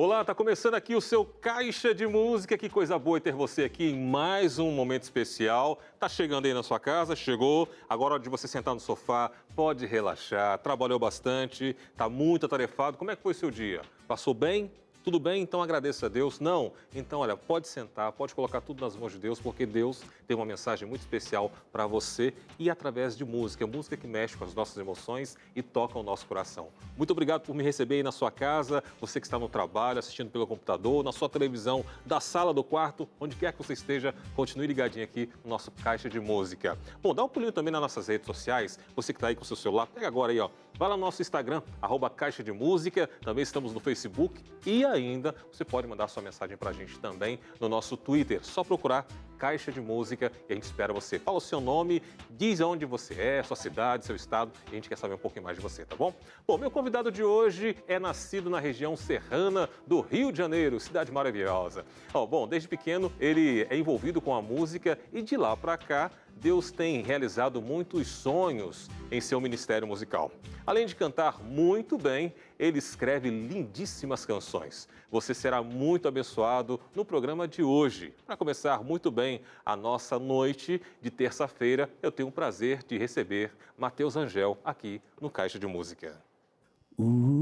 Olá, tá começando aqui o seu Caixa de Música. Que coisa boa ter você aqui em mais um momento especial. Tá chegando aí na sua casa, chegou. Agora é hora de você sentar no sofá, pode relaxar. Trabalhou bastante, tá muito atarefado. Como é que foi seu dia? Passou bem? Tudo bem? Então agradeça a Deus. Não? Então, olha, pode sentar, pode colocar tudo nas mãos de Deus, porque Deus tem uma mensagem muito especial para você e através de música. Música que mexe com as nossas emoções e toca o nosso coração. Muito obrigado por me receber aí na sua casa, você que está no trabalho, assistindo pelo computador, na sua televisão, da sala, do quarto, onde quer que você esteja, continue ligadinho aqui no nosso Caixa de Música. Bom, dá um pulinho também nas nossas redes sociais, você que está aí com o seu celular, pega agora aí, ó, vai lá no nosso Instagram, arroba Caixa de Música, também estamos no Facebook e ainda você pode mandar sua mensagem para a gente também no nosso Twitter. Só procurar Caixa de Música e a gente espera você. Fala o seu nome, diz onde você é, sua cidade, seu estado e a gente quer saber um pouquinho mais de você, tá bom? Bom, meu convidado de hoje é nascido na região serrana do Rio de Janeiro, cidade maravilhosa. Oh, bom, desde pequeno ele é envolvido com a música e de lá para cá Deus tem realizado muitos sonhos em seu ministério musical. Além de cantar muito bem, ele escreve lindíssimas canções. Você será muito abençoado no programa de hoje. Para começar muito bem a nossa noite de terça-feira, eu tenho o prazer de receber Matheus Angel aqui no Caixa de Música. Uh...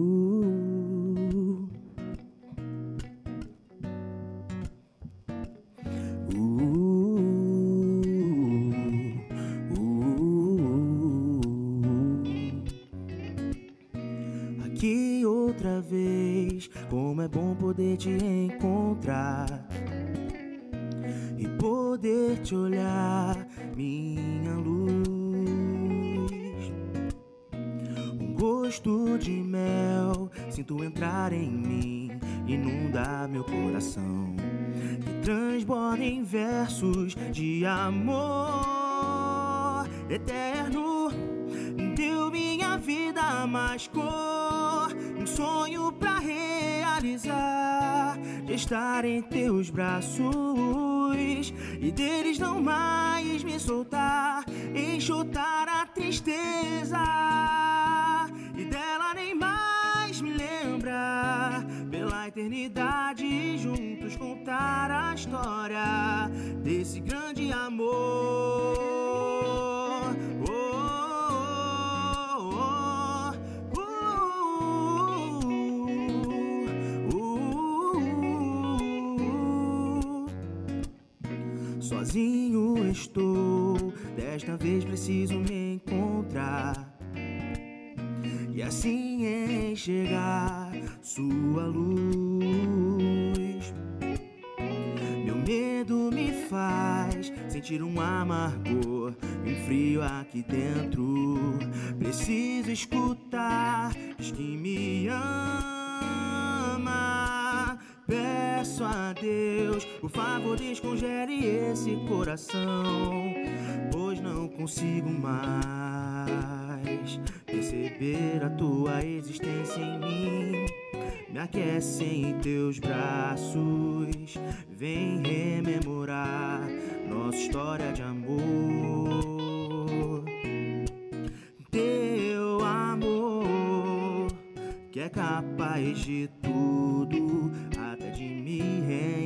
Sozinho estou, desta vez preciso me encontrar. E assim enxergar sua luz. Meu medo me faz sentir um amargor, um frio aqui dentro. Preciso escutar, diz que me ama. Peço a Deus, por favor, descongele esse coração, pois não consigo mais perceber a tua existência em mim. Me aquece em teus braços, vem rememorar nossa história de amor. Teu amor que é capaz de tudo me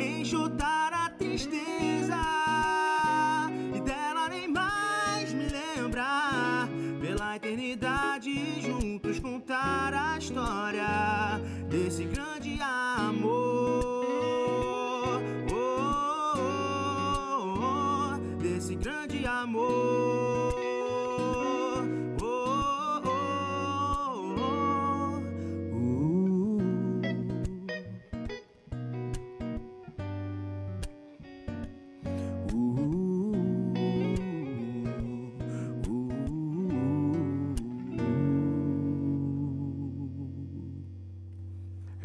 enxutar a tristeza.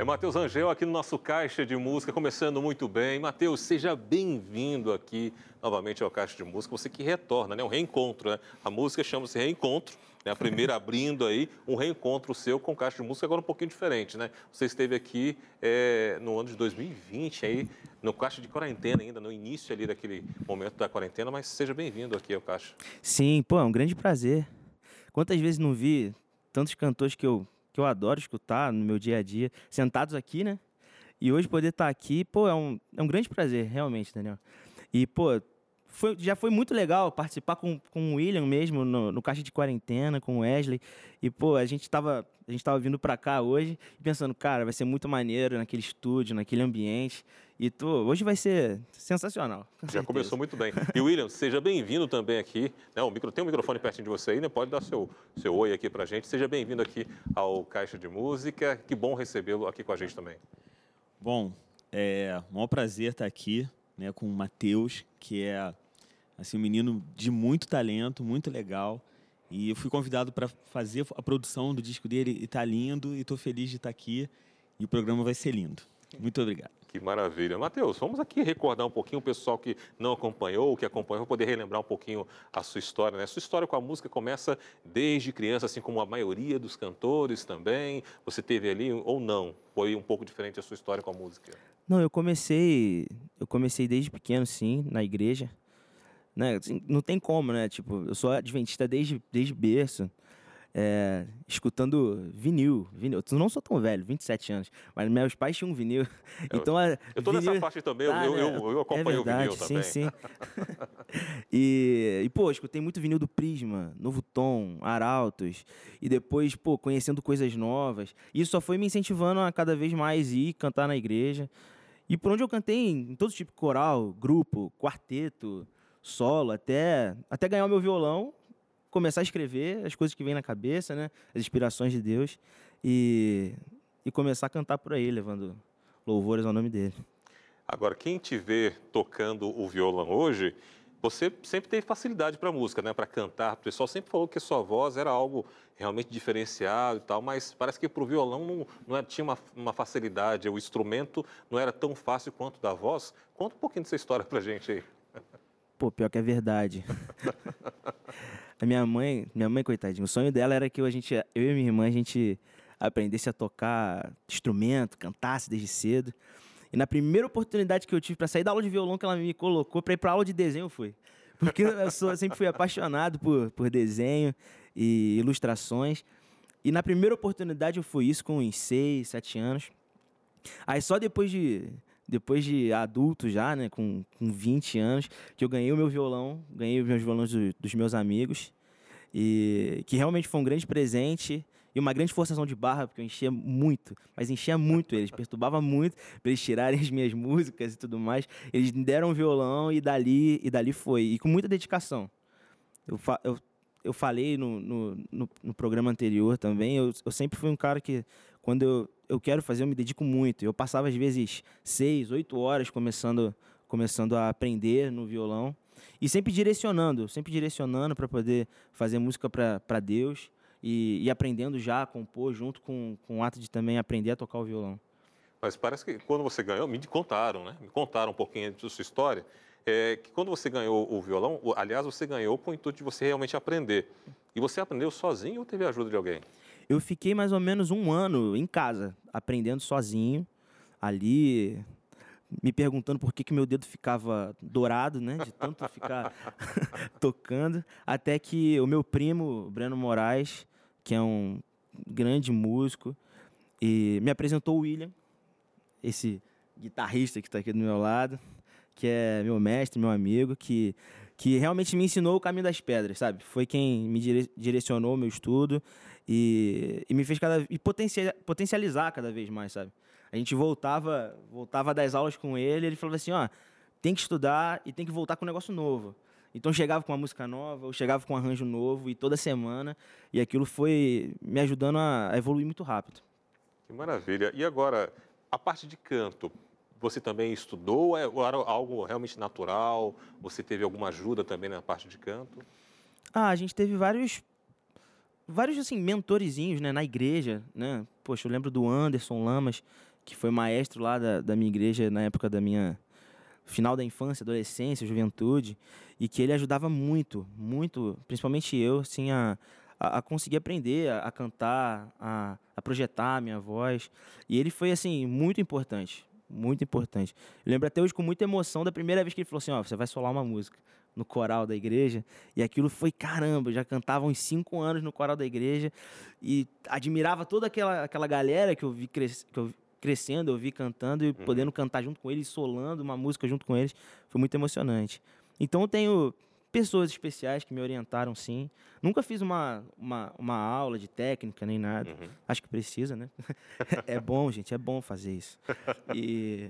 É Matheus Angel aqui no nosso Caixa de Música, começando muito bem. Matheus, seja bem-vindo aqui novamente ao Caixa de Música. Você que retorna, né? Um reencontro, né? A música chama-se Reencontro, né? A primeira abrindo aí, um reencontro seu com o Caixa de Música, agora um pouquinho diferente, né? Você esteve aqui é, no ano de 2020, aí, no Caixa de Quarentena ainda, no início ali daquele momento da quarentena, mas seja bem-vindo aqui ao Caixa. Sim, pô, é um grande prazer. Quantas vezes não vi tantos cantores que eu, que eu adoro escutar no meu dia a dia, sentados aqui, né? E hoje poder estar aqui, pô, é um, é um grande prazer, realmente, Daniel. E, pô, foi, já foi muito legal participar com, com o William mesmo no, no Caixa de Quarentena, com o Wesley. E, pô, a gente tava, a gente tava vindo pra cá hoje pensando, cara, vai ser muito maneiro naquele estúdio, naquele ambiente. E tô, hoje vai ser sensacional. com Já certeza. começou muito bem. E William, seja bem-vindo também aqui. Né? O micro, tem um microfone pertinho de você aí, né? Pode dar seu, seu oi aqui pra gente. Seja bem-vindo aqui ao Caixa de Música. Que bom recebê-lo aqui com a gente também. Bom, é um maior prazer estar aqui né, com o Matheus, que é assim, um menino de muito talento, muito legal. E eu fui convidado para fazer a produção do disco dele e está lindo. E estou feliz de estar aqui. E o programa vai ser lindo. Muito obrigado. Que maravilha. Matheus, vamos aqui recordar um pouquinho o pessoal que não acompanhou, que acompanhou, para poder relembrar um pouquinho a sua história. Né? Sua história com a música começa desde criança, assim como a maioria dos cantores também. Você teve ali ou não? Foi um pouco diferente a sua história com a música? Não, eu comecei, eu comecei desde pequeno, sim, na igreja. Né? assim, não tem como, né? Tipo, eu sou adventista desde, desde berço, é, escutando vinil, vinil. Eu não sou tão velho, 27 anos, mas meus pais tinham vinil. Eu- então, a Eu estou nessa vinil- parte também, eu- Tá, eu, né? eu, eu acompanhei é o verdade, vinil sim, também. Sim, e, e, pô, escutei muito vinil do Prisma, Novo Tom, Arautos. E depois, pô, conhecendo coisas novas. Isso só foi me incentivando a cada vez mais ir cantar na igreja. E por onde eu cantei em todo tipo de coral, grupo, quarteto, solo, até, até ganhar o meu violão, começar a escrever as coisas que vêm na cabeça, né? As inspirações de Deus. E, e começar a cantar por aí, levando louvores ao nome dele. Agora, quem te vê tocando o violão hoje, você sempre teve facilidade para música, né? Para cantar. O pessoal sempre falou que a sua voz era algo realmente diferenciado e tal, mas parece que para o violão não, não era- tinha uma, uma facilidade, o instrumento não era tão fácil quanto da voz. Conta um pouquinho dessa história pra gente aí. Pô, pior que é verdade. a minha mãe, minha mãe, coitadinha, o sonho dela era que eu, a gente, eu e minha irmã, a gente aprendesse a tocar instrumento, cantasse desde cedo. E na primeira oportunidade que eu tive para sair da aula de violão que ela me colocou para ir para aula de desenho, eu fui. Porque eu sou- sempre fui apaixonado por, por desenho e ilustrações. E na primeira oportunidade eu fui isso com uns 6, 7 anos. Aí só depois de depois de adulto já, né, com, com 20 anos, que eu ganhei o meu violão, ganhei os meus violões do- dos meus amigos, e que realmente foi um grande presente e uma grande forçação de barra, porque eu enchia muito, mas enchia muito eles, perturbava muito para eles tirarem as minhas músicas e tudo mais. Eles me deram um violão e dali, e dali foi, e com muita dedicação. Eu, fa- eu, eu falei no, no, no, no programa anterior também, eu, eu sempre fui um cara que, quando eu, eu quero fazer, eu me dedico muito. Eu passava, às vezes, seis, oito horas começando, começando a aprender no violão. E sempre direcionando, sempre direcionando para poder fazer música para Deus e, e aprendendo já a compor junto com, com o ato de também aprender a tocar o violão. Mas parece que quando você ganhou, me contaram, né? Me contaram um pouquinho da sua história, é, que quando você ganhou o violão, aliás, você ganhou com o intuito de você realmente aprender. E você aprendeu sozinho ou teve a ajuda de alguém? Eu fiquei mais ou menos um ano em casa, aprendendo sozinho, ali, me perguntando por que, que meu dedo ficava dourado, né? De tanto ficar tocando. Até que o meu primo, Breno Moraes, que é um grande músico, e me apresentou o William, esse guitarrista que está aqui do meu lado, que é meu mestre, meu amigo, que, que realmente me ensinou o caminho das pedras, sabe? Foi quem me dire direcionou o meu estudo e, e me fez cada e potencia potencializar cada vez mais, sabe? A gente voltava, voltava das aulas com ele, ele falava assim, ó, tem que estudar e tem que voltar com um negócio novo. Então chegava com uma música nova, ou chegava com um arranjo novo e toda semana, e aquilo foi me ajudando a evoluir muito rápido. Que maravilha. E agora, a parte de canto, você também estudou? É, ou era algo realmente natural? Você teve alguma ajuda também na parte de canto? Ah, a gente teve vários vários assim mentorezinhos, né, na igreja, né? Poxa, eu lembro do Anderson Lamas, que foi maestro lá da, da minha igreja na época da minha final da infância, adolescência, juventude, e que ele ajudava muito, muito, principalmente eu, assim, a, a, a conseguir aprender a, a cantar, a, a, projetar a minha voz. E ele foi, assim, muito importante, muito importante. Eu lembro até hoje com muita emoção da primeira vez que ele falou assim, ó, oh, você vai solar uma música no coral da igreja, e aquilo foi caramba, eu já cantava uns cinco anos no coral da igreja, e admirava toda aquela, aquela galera que eu vi que eu crescendo, eu vi cantando e uhum. podendo cantar junto com eles, solando uma música junto com eles, foi muito emocionante. Então eu tenho pessoas especiais que me orientaram, sim. Nunca fiz uma, uma, uma aula de técnica nem nada. Uhum. Acho que precisa, né? é bom, gente, é bom fazer isso. E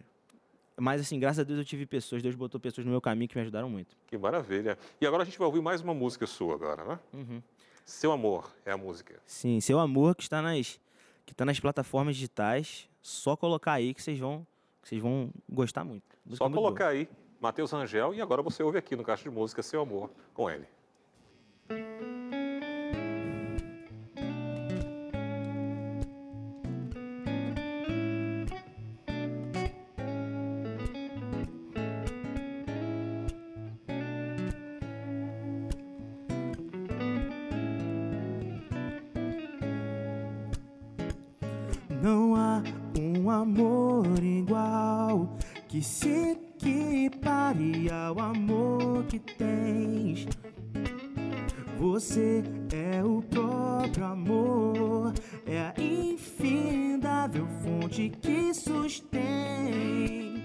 mas, assim, graças a Deus eu tive pessoas, Deus botou pessoas no meu caminho que me ajudaram muito. Que maravilha. E agora a gente vai ouvir mais uma música sua agora, né? Uhum. Seu Amor é a música. Sim, Seu Amor que está nas, que está nas plataformas digitais. Só colocar aí que vocês vão, que vocês vão gostar muito. Só muito colocar boa. aí, Matheus Rangel, e agora você ouve aqui no Caixa de Música Seu Amor com ele. Sustém.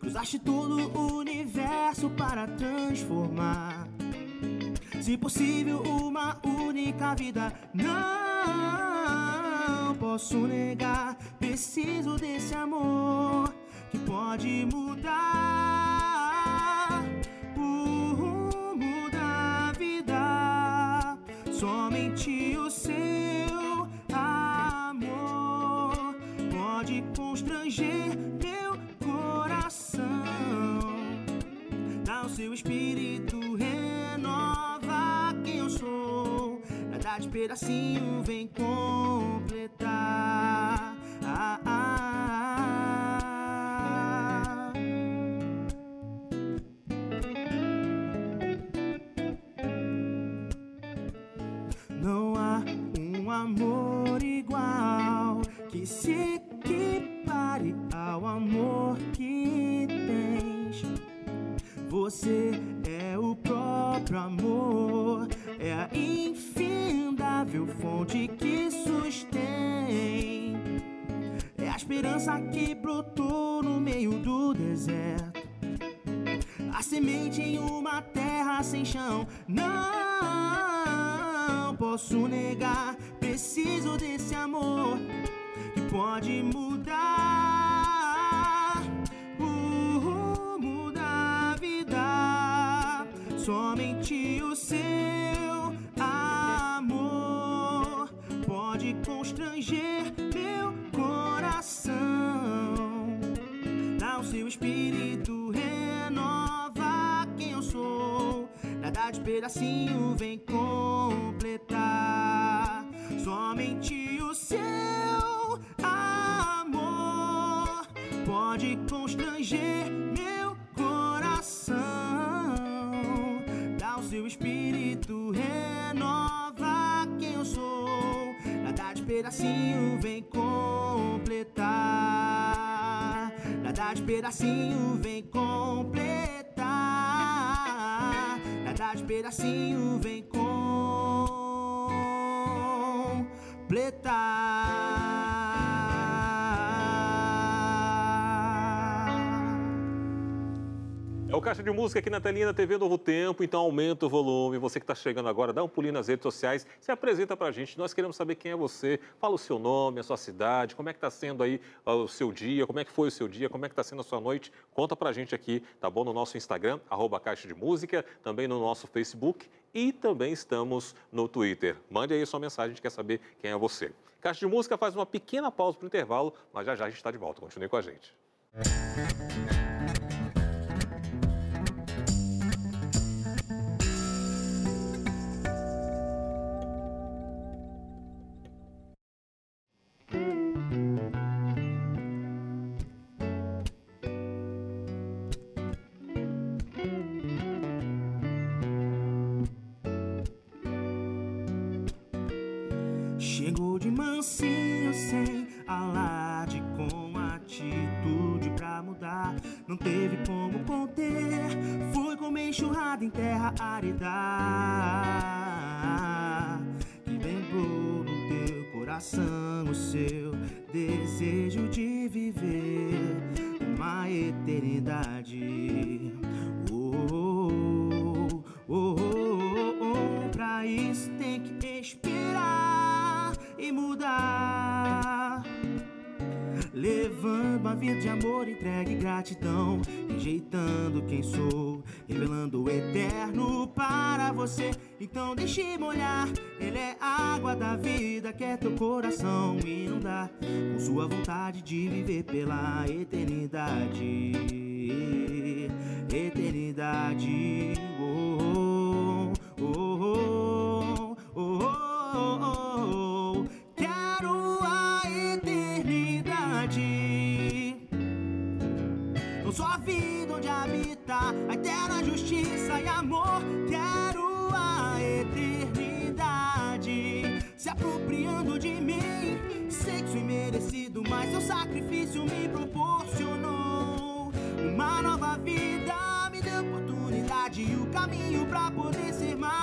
Cruzaste todo o universo para transformar. Se possível, uma única vida. Não posso negar. Preciso desse amor que pode mudar o rumo da vida. Somente o seu constranger meu coração. Dá o seu espírito renova quem eu sou. Cada de pedacinho vem completar. Amor que tens. Você é o próprio amor, é a infindável fonte que sustém. É a esperança que brotou no meio do deserto. A semente em uma terra sem chão. Não posso negar, preciso desse amor que pode mudar Somente o seu constranger meu coração. Dá o seu espírito, renova quem eu sou. Nada de pedacinho vem completar. Somente o seu amor pode constranger pedacinho vem completar. Nada de pedacinho vem completar. Nada de pedacinho vem completar. Caixa de Música aqui na telinha da TV Novo Tempo, então aumenta o volume. Você que está chegando agora, dá um pulinho nas redes sociais, se apresenta para a gente. Nós queremos saber quem é você, fala o seu nome, a sua cidade, como é que está sendo aí o seu dia, como é que foi o seu dia, como é que está sendo a sua noite. Conta para a gente aqui, tá bom? No nosso Instagram, arroba Caixa de Música, também no nosso Facebook e também estamos no Twitter. Mande aí sua mensagem, a gente quer saber quem é você. Caixa de Música faz uma pequena pausa para o intervalo, mas já já a gente está de volta. Continue com a gente. Chegou de mansinho, sem alarde, com atitude pra mudar. Não teve como conter, foi como enxurrada em terra árida. Que lembrou no teu coração o seu desejo Então deixe molhar, ele é água da vida. Quer teu coração inundar com sua vontade de viver pela eternidade. Eternidade. Mas seu sacrifício me proporcionou uma nova vida. Me deu oportunidade e o caminho pra poder ser mais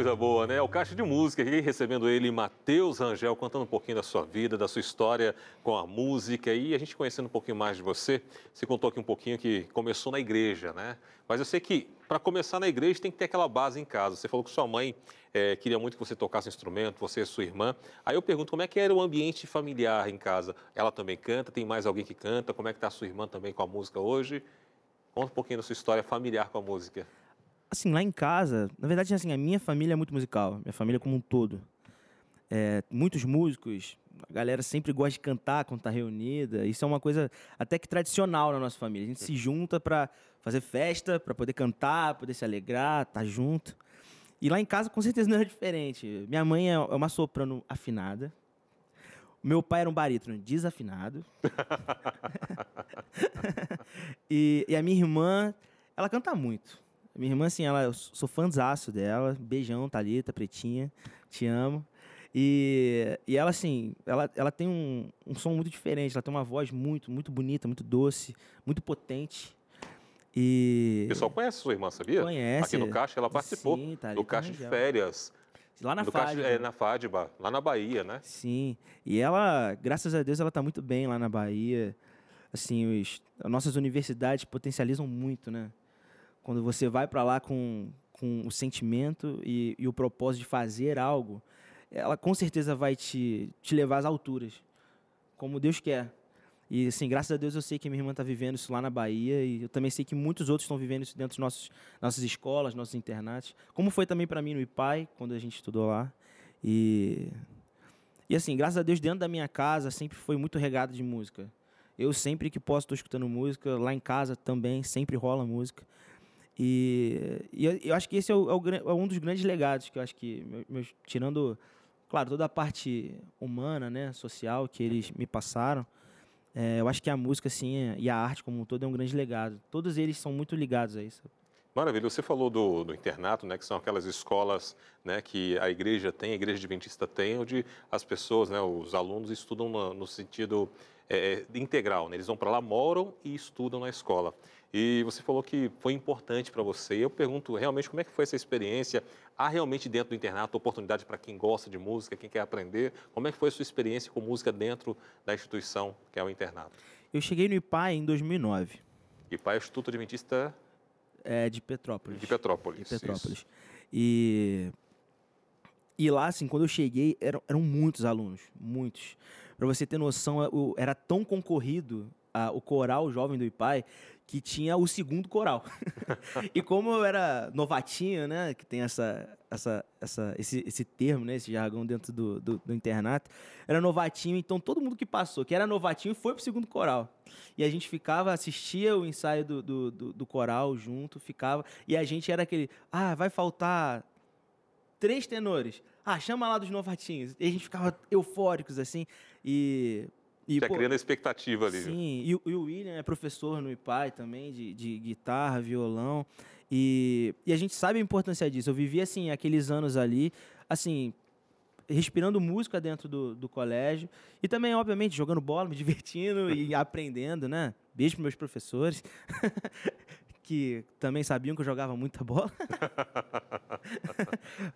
Coisa boa, né? O Caixa de Música aqui, recebendo ele, Matheus Rangel, contando um pouquinho da sua vida, da sua história com a música e a gente conhecendo um pouquinho mais de você. Você contou aqui um pouquinho que começou na igreja, né? Mas eu sei que Para começar na igreja tem que ter aquela base em casa. Você falou que sua mãe é, queria muito que você tocasse instrumento, você e sua irmã. Aí eu pergunto, como é que era o ambiente familiar em casa? Ela também canta? Tem mais alguém que canta? Como é que está a sua irmã também com a música hoje? Conta um pouquinho da sua história familiar com a música. Assim, lá em casa, na verdade, assim, a minha família é muito musical, minha família como um todo. É, muitos músicos, a galera sempre gosta de cantar quando está reunida. Isso é uma coisa até que tradicional na nossa família. A gente se junta para fazer festa, para poder cantar, poder se alegrar, tá junto. E lá em casa, com certeza, não era diferente. Minha mãe é uma soprano afinada. Meu pai era um barítono desafinado. e, e, a minha irmã, ela canta muito. Minha irmã, assim, ela, eu sou fãzaço dela. Beijão, Thalita, pretinha. Te amo. E, e ela, assim, ela, ela tem um, um som muito diferente. Ela tem uma voz muito, muito bonita, muito doce, muito potente. E... O pessoal conhece sua irmã, sabia? Conhece. Aqui no Caixa, ela participou Sim, tá do Caixa de Férias. Lá na Fádiba. é, na Fádiba, lá na Bahia, né? Sim. E ela, graças a Deus, ela está muito bem lá na Bahia. Assim, os, as nossas universidades potencializam muito, né? Quando você vai para lá com, com o sentimento e, e o propósito de fazer algo, ela com certeza vai te, te levar às alturas, como Deus quer. E, assim, graças a Deus eu sei que minha irmã está vivendo isso lá na Bahia e eu também sei que muitos outros estão vivendo isso dentro das nossas escolas, nossos internatos. Como foi também para mim no IPAI, quando a gente estudou lá. E, e, assim, graças a Deus, dentro da minha casa sempre foi muito regado de música. Eu sempre que posso estou escutando música, lá em casa também sempre rola música. E, e eu acho que esse é, o, é, o, é, um dos grandes legados que eu acho que, tirando, claro, toda a parte humana, né, social que eles me passaram, é, eu acho que a música, assim, e a arte como um todo é um grande legado. Todos eles são muito ligados a isso. Maravilha. Você falou do, do, internato, né, que são aquelas escolas né, que a igreja tem, a igreja adventista tem, onde as pessoas, né, os alunos estudam no, no sentido é, integral. Né? Eles vão para lá, moram e estudam na escola. E você falou que foi importante para você. E eu pergunto realmente como é que foi essa experiência? Há realmente dentro do internato oportunidade para quem gosta de música, quem quer aprender? Como é que foi a sua experiência com música dentro da instituição que é o internato? Eu cheguei no IPAI em 2009. IPAI é o Instituto Adventista... É, de Petrópolis. De Petrópolis. De Petrópolis. E... E lá, assim, quando eu cheguei, eram, eram muitos alunos, muitos. Para você ter noção, era tão concorrido a, o coral jovem do IPAI que tinha o segundo coral. e como eu era novatinho, né, que tem essa, essa, essa, esse, esse termo, né, esse jargão dentro do, do, do, internato, era novatinho, então todo mundo que passou, que era novatinho, foi pro segundo coral. E a gente ficava, assistia o ensaio do, do, do, do coral junto, ficava, e a gente era aquele, ah, vai faltar três tenores. Ah, chama lá dos novatinhos. E a gente ficava eufóricos, assim, e e, Já pô, criando a expectativa ali. Sim, e, e, o William é professor no IPAI também, de, de guitarra, violão. E, e a gente sabe a importância disso. Eu vivi, assim, aqueles anos ali, assim, respirando música dentro do, do colégio. E também, obviamente, jogando bola, me divertindo e aprendendo, né? Beijo para meus professores. que também sabiam que eu jogava muita bola.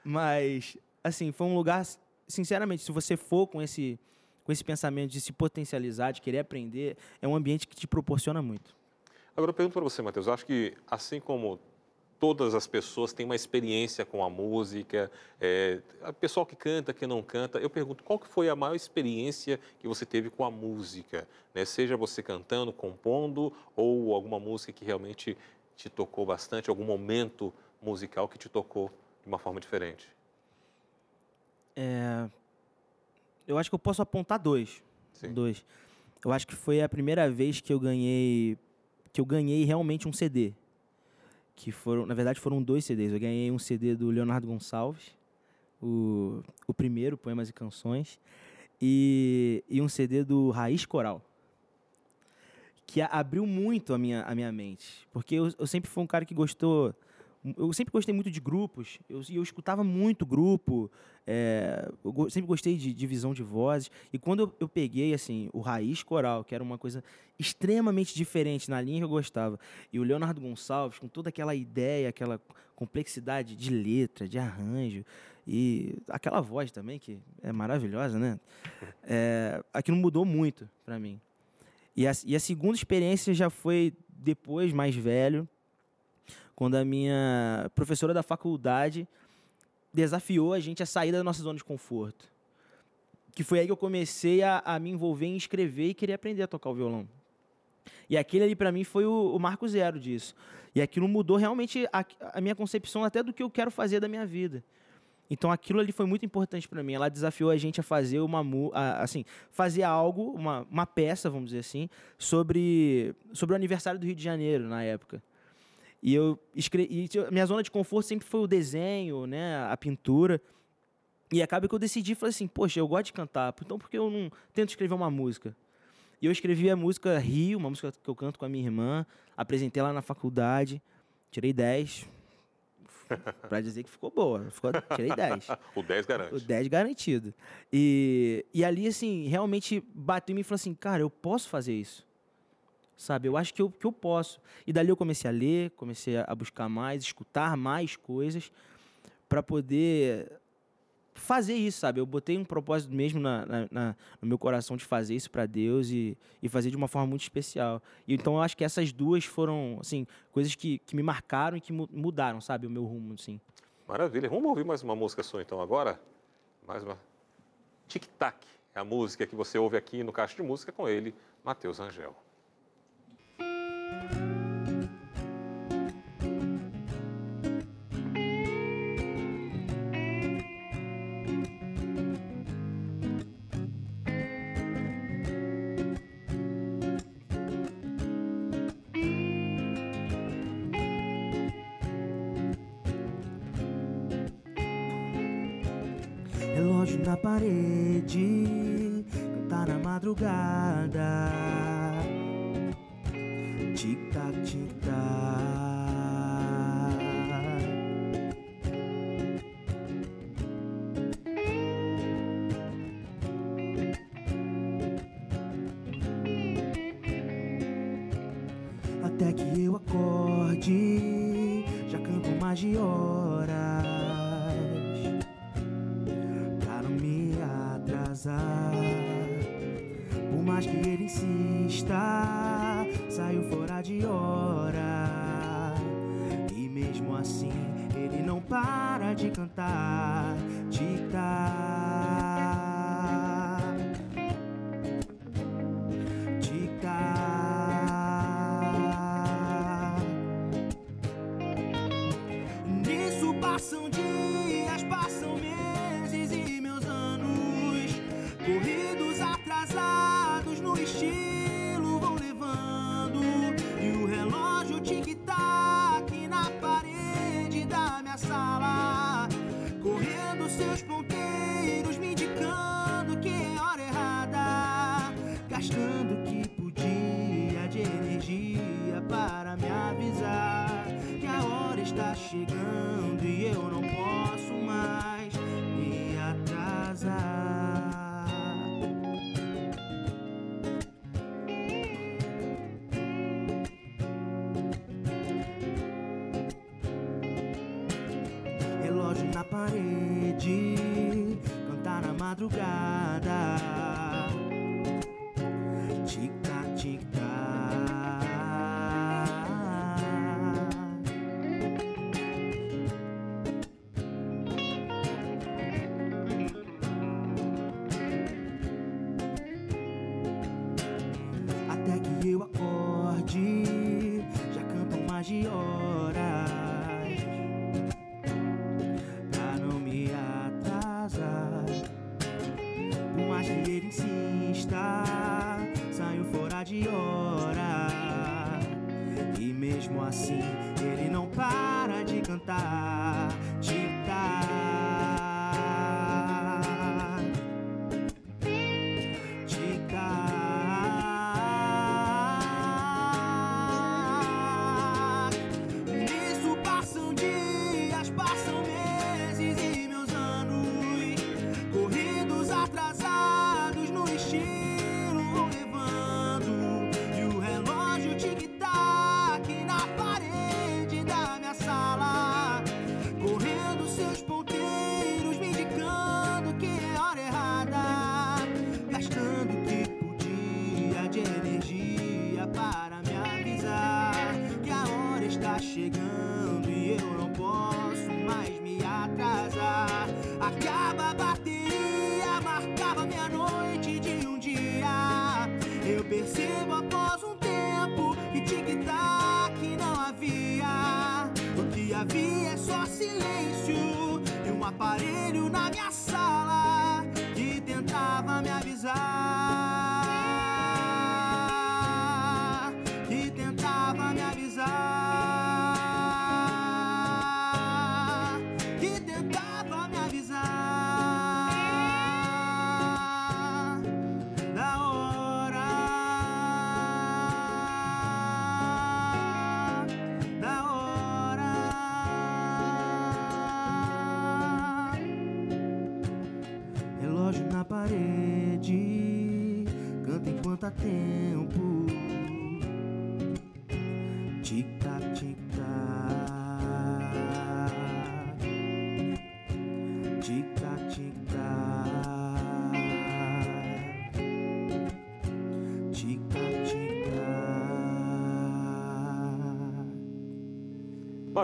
Mas, assim, foi um lugar, sinceramente, se você for com esse com esse pensamento de se potencializar, de querer aprender, é um ambiente que te proporciona muito. Agora eu pergunto para você, Matheus, acho que assim como todas as pessoas têm uma experiência com a música, é, a pessoal que canta, que não canta, eu pergunto qual que foi a maior experiência que você teve com a música, né? seja você cantando, compondo ou alguma música que realmente te tocou bastante, algum momento musical que te tocou de uma forma diferente. É, eu acho que eu posso apontar dois. Sim. Dois. Eu acho que foi a primeira vez que eu ganhei que eu ganhei realmente um CD. Que foram, na verdade, foram dois CDs. Eu ganhei um CD do Leonardo Gonçalves, o, o primeiro, Poemas e Canções, e, e um CD do Raiz Coral que abriu muito a minha, a minha mente. Porque eu, eu sempre fui um cara que gostou eu sempre gostei muito de grupos, eu, eu escutava muito grupo, é, eu sempre gostei de divisão de, de vozes, e quando eu, eu, peguei, assim, o Raiz Coral, que era uma coisa extremamente diferente na linha que eu gostava, e o Leonardo Gonçalves, com toda aquela ideia, aquela complexidade de letra, de arranjo, e aquela voz também, que é maravilhosa, né? É, aquilo mudou muito para mim. E a, e a segunda experiência já foi depois, mais velho, quando a minha professora da faculdade desafiou a gente a sair da nossa zona de conforto. Que foi aí que eu comecei a, a me envolver em escrever e querer aprender a tocar o violão. E aquele ali para mim foi o, o, marco zero disso. E aquilo mudou realmente a, a, minha concepção até do que eu quero fazer da minha vida. Então aquilo ali foi muito importante para mim. Ela desafiou a gente a fazer uma a, assim, fazer algo, uma, uma peça, vamos dizer assim, sobre sobre o aniversário do Rio de Janeiro na época. E eu escrevi, minha zona de conforto sempre foi o desenho, né, a pintura. E acaba que eu decidi, falei assim, poxa, eu gosto de cantar, então por que eu não tento escrever uma música? E eu escrevi a música Rio, uma música que eu canto com a minha irmã, apresentei lá na faculdade, tirei 10. pra dizer que ficou boa. Ficou, tirei 10. o 10 garante. O 10 garantido. E, e ali, assim, realmente bateu em mim e falou assim: cara, eu posso fazer isso. Sabe? Eu acho que eu, que eu posso. E dali eu comecei a ler, comecei a buscar mais, escutar mais coisas para poder fazer isso, sabe? Eu botei um propósito mesmo na, na, na no meu coração de fazer isso para Deus e, e fazer de uma forma muito especial. E então eu acho que essas duas foram, assim, coisas que, que me marcaram e que mudaram, sabe? O meu rumo, assim. Maravilha. Vamos ouvir mais uma música sua, então, agora? Mais uma. Tic Tac é a música que você ouve aqui no Caixa de Música com ele, Matheus Angel. Parede, cantar na madrugada. Tic-tac, tic-tac. parede, cantar na madrugada.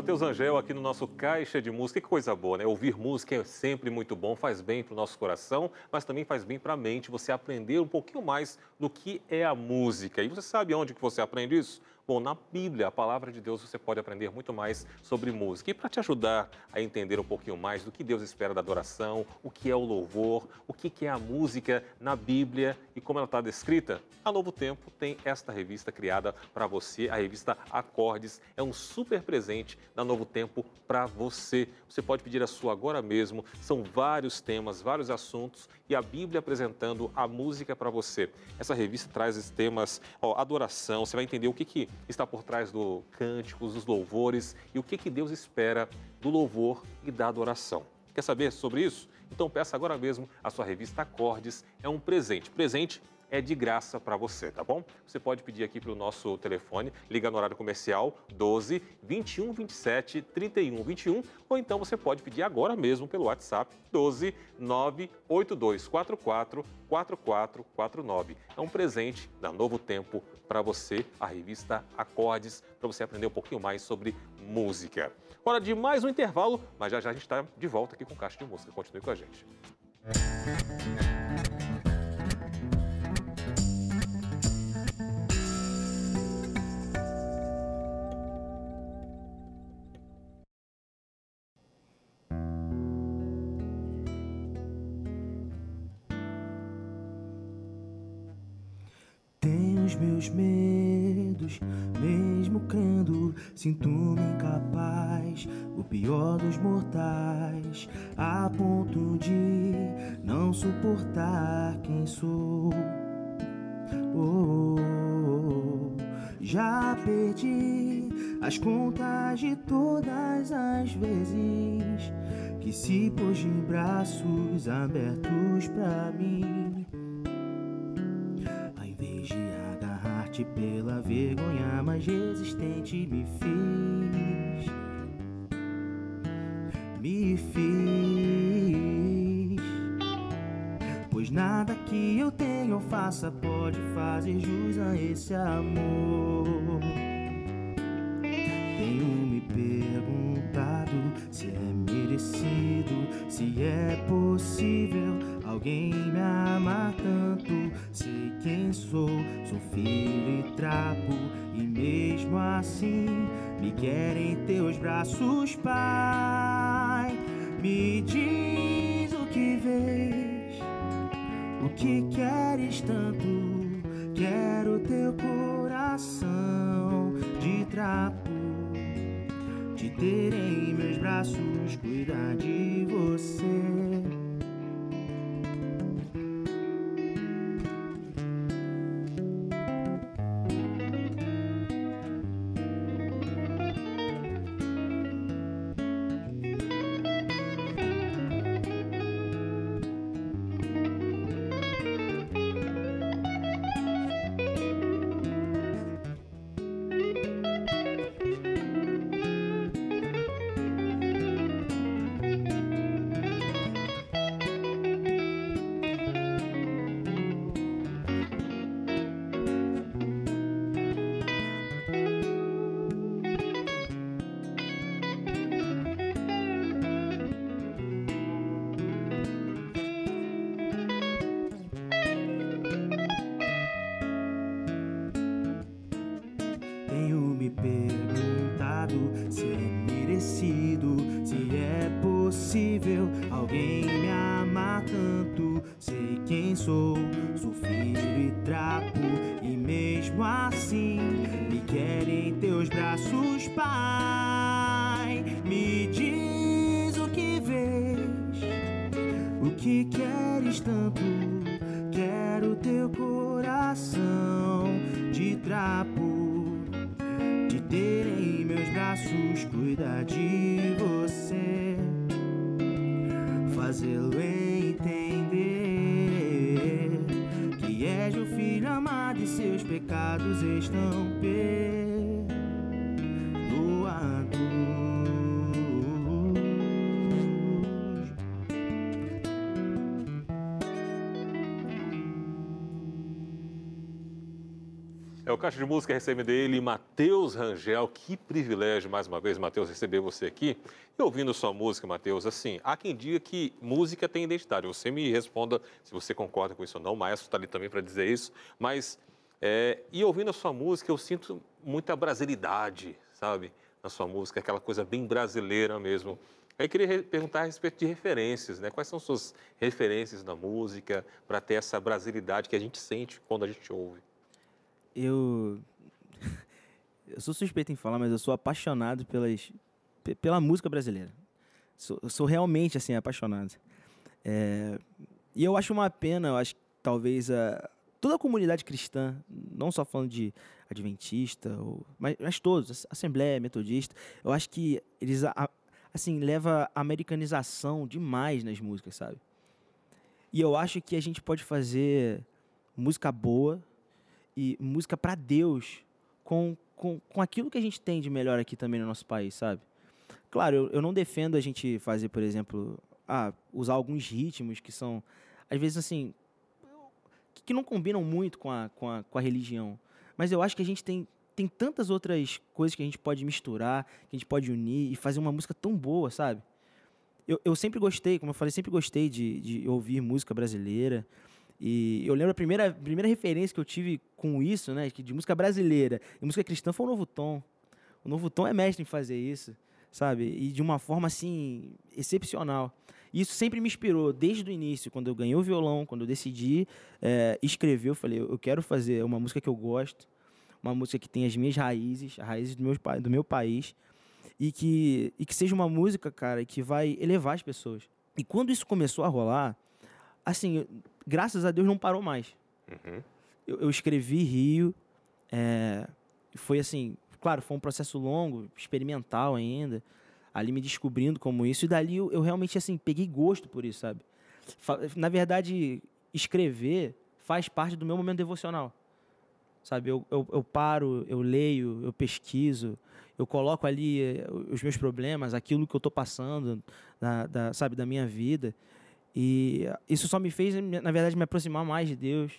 Matheus Angel aqui no nosso Caixa de Música. Que coisa boa, né? Ouvir música é sempre muito bom, faz bem para o nosso coração, mas também faz bem para a mente. Você aprender um pouquinho mais do que é a música. E você sabe onde que você aprende isso? Bom, na Bíblia, a palavra de Deus, você pode aprender muito mais sobre música. E para te ajudar a entender um pouquinho mais do que Deus espera da adoração, o que é o louvor, o que é a música na Bíblia e como ela está descrita, a Novo Tempo tem esta revista criada para você, a revista Acordes. É um super presente da Novo Tempo para você. Você pode pedir a sua agora mesmo. São vários temas, vários assuntos e a Bíblia apresentando a música para você. Essa revista traz esses temas, ó, adoração, você vai entender o que, que está por trás do cânticos, dos louvores e o que, que Deus espera do louvor e da adoração. Quer saber sobre isso? Então peça agora mesmo a sua revista Acordes. É um presente. Presente é de graça para você, tá bom? Você pode pedir aqui pelo nosso telefone, liga no horário comercial 12 21 27 31 21, ou então você pode pedir agora mesmo pelo WhatsApp 12 98244 4449. É um presente da Novo Tempo para você, a revista Acordes, para você aprender um pouquinho mais sobre música. Hora de mais um intervalo, mas já já a gente está de volta aqui com Caixa de Música. Continue com a gente. Tenho o pior dos mortais, a ponto de não suportar quem sou. Oh, oh, oh. já perdi as contas de todas as vezes que se pôs de braços abertos pra mim. Ao invés de agarrar-te pela vergonha mais resistente, me fiz. Me fiz. Pois nada que eu tenho ou faça pode fazer jus a esse amor. Tenho me perguntado se é merecido, se é possível alguém me amar tanto. Sei quem sou, sou filho e trapo, e mesmo assim me querem teus braços, Pai. Me diz o que vês, o que queres tanto. Quero teu coração de trapo te ter em meus braços, cuidar de você. Que queres tanto. Caixa de Música recebe dele, Matheus Rangel. Que privilégio, mais uma vez, Matheus, receber você aqui. E ouvindo sua música, Matheus, assim, há quem diga que música tem identidade. Você me responda se você concorda com isso ou não. O Maestro está ali também para dizer isso. Mas, é, e ouvindo a sua música, eu sinto muita brasilidade, sabe? Na sua música, aquela coisa bem brasileira mesmo. Aí queria perguntar a respeito de referências, né? Quais são suas referências na música para ter essa brasilidade que a gente sente quando a gente ouve? Eu. Eu sou suspeito em falar, mas eu sou apaixonado pelas, pe- pela música brasileira. Sou, sou realmente assim apaixonado. É, e eu acho uma pena, eu acho que talvez a, toda a comunidade cristã, não só falando de adventista, ou, mas, mas todos, assembleia, metodista, eu acho que eles a- assim leva a americanização demais nas músicas, sabe? E eu acho que a gente pode fazer música boa e música para Deus com, com, com aquilo que a gente tem de melhor aqui também no nosso país, sabe? Claro, eu, eu não defendo a gente fazer, por exemplo, ah, usar alguns ritmos que são, às vezes, assim, que, que não combinam muito com a, com, a, com a religião. Mas eu acho que a gente tem, tem tantas outras coisas que a gente pode misturar, que a gente pode unir e fazer uma música tão boa, sabe? Eu, eu sempre gostei, como eu falei, sempre gostei de, de ouvir música brasileira. E eu lembro a primeira, primeira referência que eu tive com isso, né, de música brasileira e música cristã foi o Novo Tom. O Novo Tom é mestre em fazer isso, sabe? E de uma forma assim excepcional. E isso sempre me inspirou desde o início, quando eu ganhei o violão, quando eu decidi eh, escrever, eu falei, eu quero fazer uma música que eu gosto, uma música que tem as minhas raízes, as raízes do meu, do meu país, e que, e que seja uma música, cara, que vai elevar as pessoas. E quando isso começou a rolar, assim, graças a Deus não parou mais. Uhum. Eu, eu escrevi Rio, é, foi assim, claro, foi um processo longo, experimental ainda, ali me descobrindo como isso, e dali eu, eu realmente, assim, peguei gosto por isso, sabe? Na verdade, escrever faz parte do meu momento devocional, sabe? Eu, eu, eu paro, eu leio, eu pesquiso, eu coloco ali eh, os meus problemas, aquilo que eu estou passando, da, sabe, da minha vida, e isso só me fez, na verdade, me aproximar mais de Deus,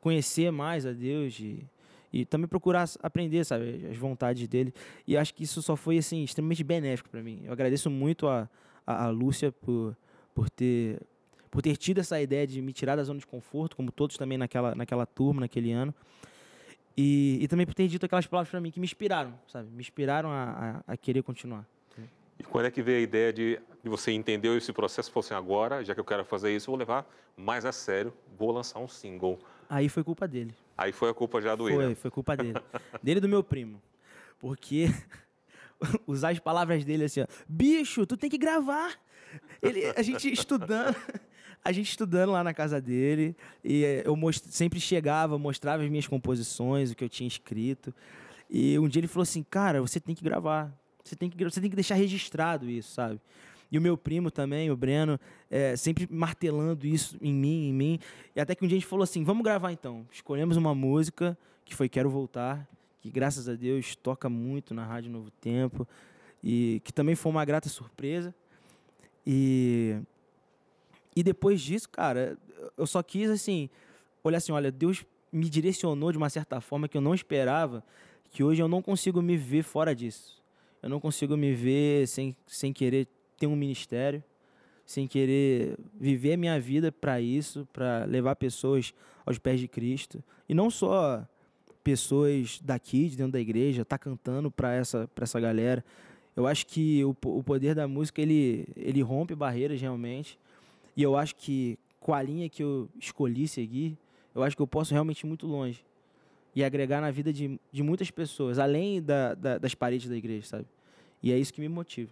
conhecer mais a Deus e, e também procurar aprender, sabe, as vontades dele. E acho que isso só foi assim extremamente benéfico para mim. Eu agradeço muito a, a, a Lúcia por, por ter por ter tido essa ideia de me tirar da zona de conforto, como todos também naquela naquela turma, naquele ano. E, e também por ter dito aquelas palavras para mim que me inspiraram, sabe? Me inspiraram a, a, a querer continuar. E quando é que veio a ideia de, de você entendeu esse processo e falou assim, agora, já que eu quero fazer isso, eu vou levar mais a sério, vou lançar um single. Aí foi culpa dele. Aí foi a culpa já do. Foi, foi culpa dele. dele e do meu primo. Porque usar as palavras dele assim, ó, bicho, tu tem que gravar. Ele, a gente estudando, a gente estudando lá na casa dele, e eu most- sempre chegava, mostrava as minhas composições, o que eu tinha escrito. E um dia ele falou assim, cara, você tem que gravar. Você tem que, você tem que deixar registrado isso, sabe? E o meu primo também, o Breno, eh, sempre martelando isso em mim, em mim. E até que um dia a gente falou assim, vamos gravar então. Escolhemos uma música, que foi Quero Voltar, que graças a Deus toca muito na Rádio Novo Tempo, e que também foi uma grata surpresa. E, e depois disso, cara, eu só quis, assim, olhar assim, olha, Deus me direcionou de uma certa forma que eu não esperava, que hoje eu não consigo me ver fora disso. Eu não consigo me ver sem, sem querer ter um ministério, sem querer viver a minha vida para isso, para levar pessoas aos pés de Cristo. E não só pessoas daqui, de dentro da igreja, tá cantando para essa, essa galera. Eu acho que o, o poder da música, ele, ele rompe barreiras realmente. E eu acho que com a linha que eu escolhi seguir, eu acho que eu posso realmente ir muito longe. E agregar na vida de, de muitas pessoas, além da, da, das paredes da igreja, sabe? E é isso que me motiva.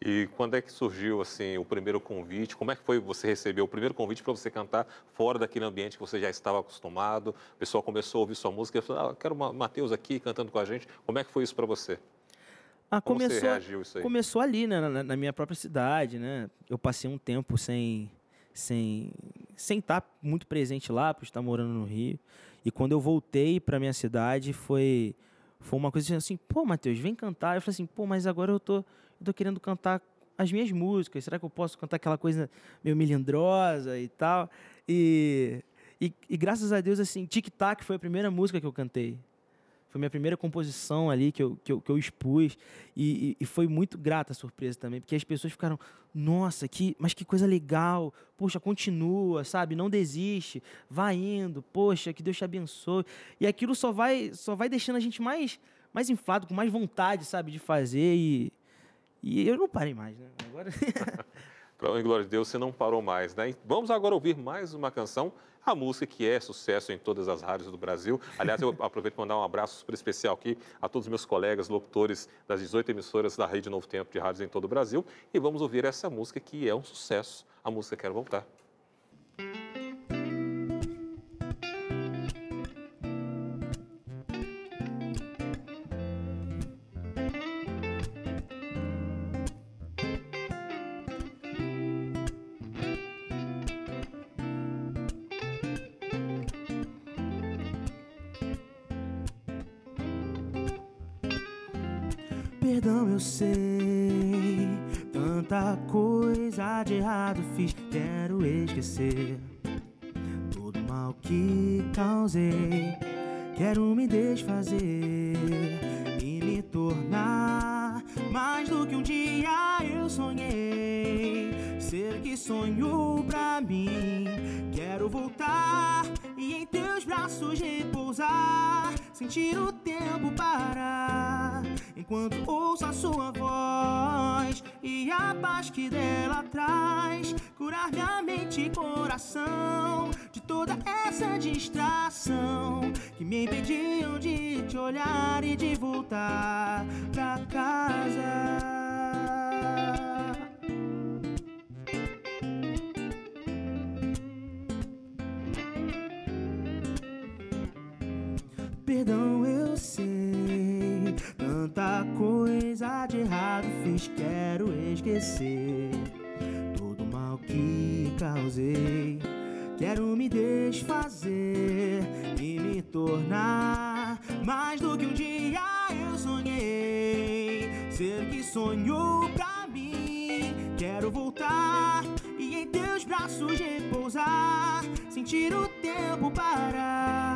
E quando é que surgiu assim o primeiro convite? Como é que foi você receber o primeiro convite para você cantar fora daquele ambiente que você já estava acostumado? O pessoal começou a ouvir sua música e falou: ah, quero o Matheus aqui cantando com a gente. Como é que foi isso para você? Ah, Como começou, você reagiu isso aí? Começou ali, né, na, na, minha própria cidade, né? Eu passei um tempo sem sem sem estar tá muito presente lá, por estar morando no Rio. E quando eu voltei para minha cidade, foi foi uma coisa assim, pô, Matheus, vem cantar. Eu falei assim, pô, mas agora eu tô eu tô querendo cantar as minhas músicas. Será que eu posso cantar aquela coisa meio melindrosa e tal? E, e, e graças a Deus, assim, Tic Tac foi a primeira música que eu cantei. Foi minha primeira composição ali que eu, que eu, que eu expus. E, e, foi muito grata a surpresa também, porque as pessoas ficaram, nossa, que, mas que coisa legal. Poxa, continua, sabe? Não desiste, vai indo. Poxa, que Deus te abençoe. E aquilo só vai, só vai deixando a gente mais, mais inflado, com mais vontade, sabe, de fazer. E, e eu não parei mais, né? Agora. Para glória de Deus, você não parou mais, né? Vamos agora ouvir mais uma canção, a música que é sucesso em todas as rádios do Brasil. Aliás, eu aproveito para mandar um abraço super especial aqui a todos os meus colegas locutores das 18 emissoras da Rede Novo Tempo de rádios em todo o Brasil. E vamos ouvir essa música que é um sucesso, a música Quero Voltar. Errado fiz, quero esquecer. Todo mal que causei, quero me desfazer e me tornar mais do que um dia eu sonhei. Ser que sonho pra mim, quero voltar e em teus braços repousar, sentir o tempo parar enquanto ouço a sua voz e a paz que dela traz, curar minha mente e coração de toda essa distração que me impediam de te olhar e de voltar pra casa. Perdão, eu sei. Tanta coisa de errado fiz, quero esquecer. Que causei. Quero me desfazer e me tornar mais do que um dia eu sonhei. Ser que sonhou pra mim. Quero voltar e em teus braços repousar. Sentir o tempo parar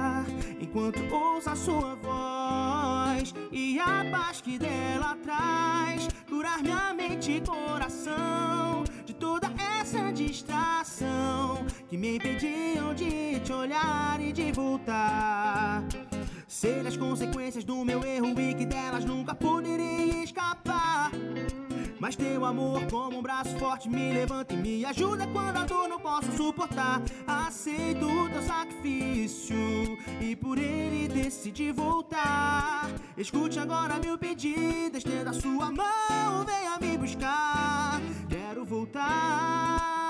enquanto ouço a sua voz e a paz que dela traz, curar minha mente e coração de toda essa distração que me impediam de te olhar e de voltar. Sei as consequências do meu erro e que delas nunca poderia escapar. Mas teu amor, como um braço forte, me levanta e me ajuda quando a dor não posso suportar. Aceito o teu sacrifício e por ele decidi voltar. Escute agora meu pedido, estenda sua mão, venha me buscar. Quero voltar.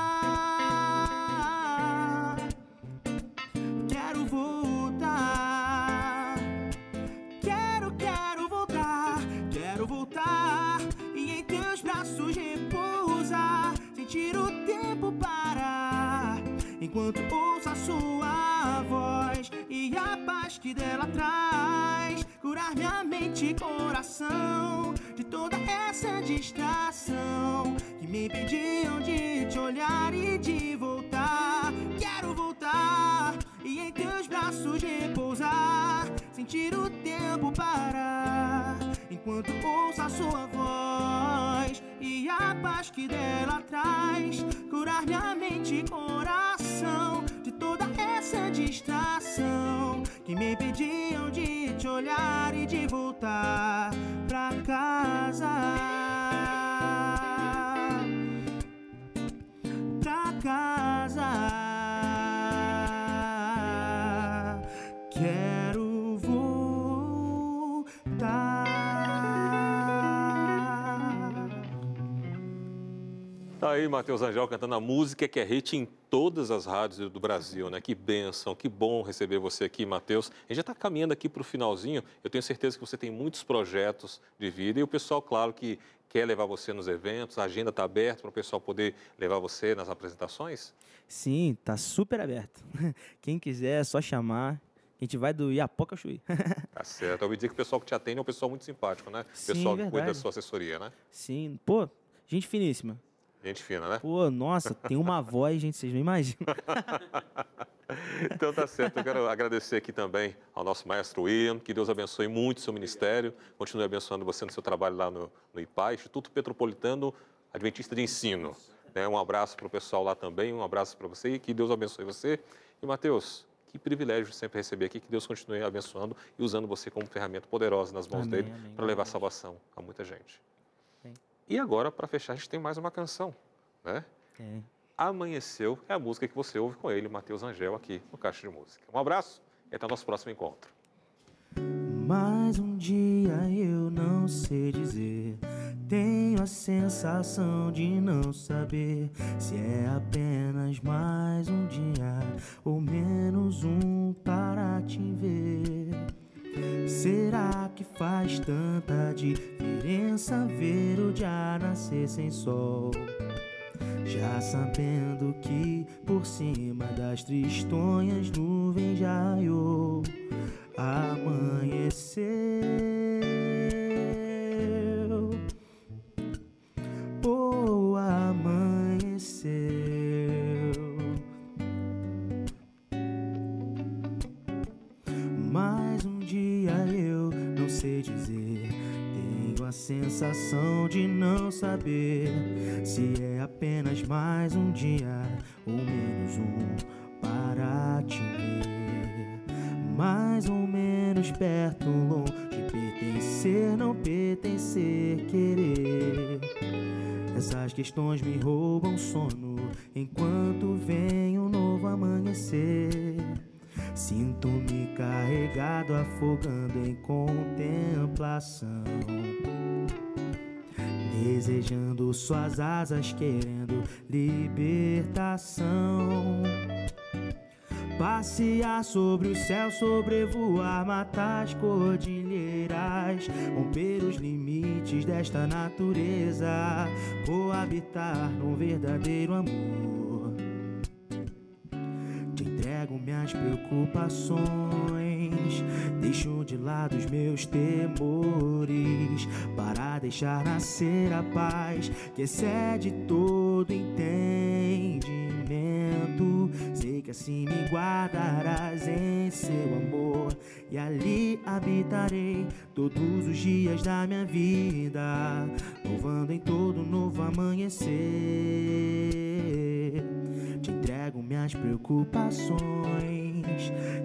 Braços repousar, sentir o tempo parar, enquanto ouço a sua voz e a paz que dela traz, curar minha mente e coração de toda essa distração que me impediam de te olhar e de voltar. Quero voltar e em teus braços repousar, sentir o tempo parar, enquanto ouço a sua voz e a paz que dela traz, curar minha mente e coração de toda essa distração que me impediam de te olhar e de voltar pra casa. Tá aí Matheus Angel cantando a música que é hit em todas as rádios do Brasil, né? Que benção, que bom receber você aqui, Matheus. A gente já está caminhando aqui para o finalzinho. Eu tenho certeza que você tem muitos projetos de vida e o pessoal, claro, que quer levar você nos eventos, a agenda está aberta para o pessoal poder levar você nas apresentações? Sim, tá super aberto. Quem quiser é só chamar. A gente vai do Iapoca Chuí. tá certo. Eu ouvi dizer que o pessoal que te atende é um pessoal muito simpático, né? O pessoal Sim, que cuida da sua assessoria, né? Sim. Pô, gente finíssima. Gente fina, né? Pô, nossa, tem uma voz, gente, vocês não imaginam. então tá certo. Eu quero agradecer aqui também ao nosso maestro William. Que Deus abençoe muito o seu ministério. Continue abençoando você no seu trabalho lá no, no IPA, Instituto Petropolitano Adventista de Ensino. Né? Um abraço para o pessoal lá também, um abraço para você e que Deus abençoe você. E Mateus, que privilégio sempre receber aqui, que Deus continue abençoando e usando você como ferramenta poderosa nas mãos Amém, dele para levar amém. salvação a muita gente. E agora, para fechar, a gente tem mais uma canção, né? É. Amanheceu é a música que você ouve com ele, Matheus Angel, aqui no Caixa de Música. Um abraço e até o nosso próximo encontro. Mais um dia eu não sei dizer. Tenho a sensação de não saber se é apenas mais um dia ou menos um para te ver. Será que faz tanta diferença ver o dia nascer sem sol? Já sabendo que por cima das tristonhas nuvens já raiou amanheceu. Sensação de não saber se é apenas mais um dia ou menos um para te ver. Mais ou menos perto, longe, pertencer, não pertencer, querer. Essas questões me roubam sono enquanto vem um novo amanhecer. Sinto-me carregado, afogando em contemplação. Desejando suas asas, querendo libertação. Passear sobre o céu, sobrevoar, matar as cordilheiras, romper os limites desta natureza, coabitar num verdadeiro amor. Te entrego minhas preocupações, deixo de lado os meus temores, para deixar nascer a paz que excede todo entendimento. Assim me guardarás em seu amor, e ali habitarei todos os dias da minha vida, louvando em todo novo amanhecer. Te entrego minhas preocupações,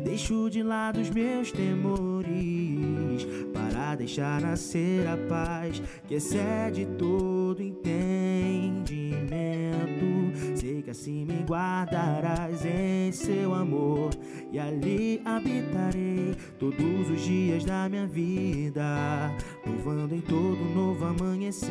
deixo de lado os meus temores, para deixar nascer a paz que excede todo entendimento. Que assim me guardarás em seu amor, e ali habitarei todos os dias da minha vida, louvando em todo novo amanhecer.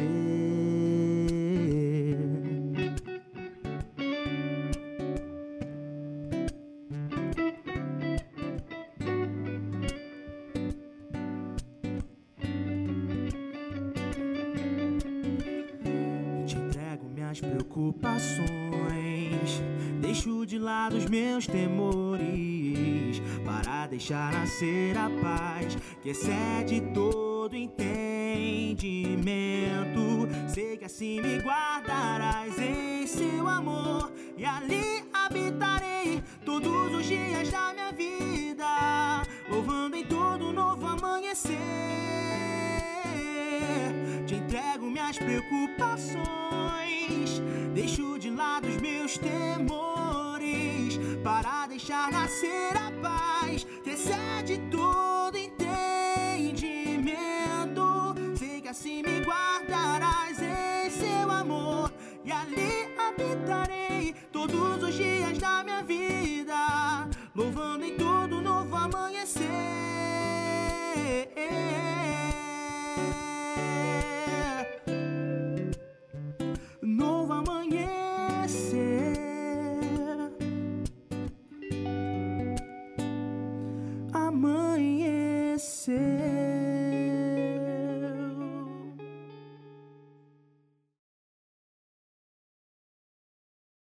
Temores, para deixar nascer a paz que excede todo entendimento. Sei que assim me guardarás em seu amor,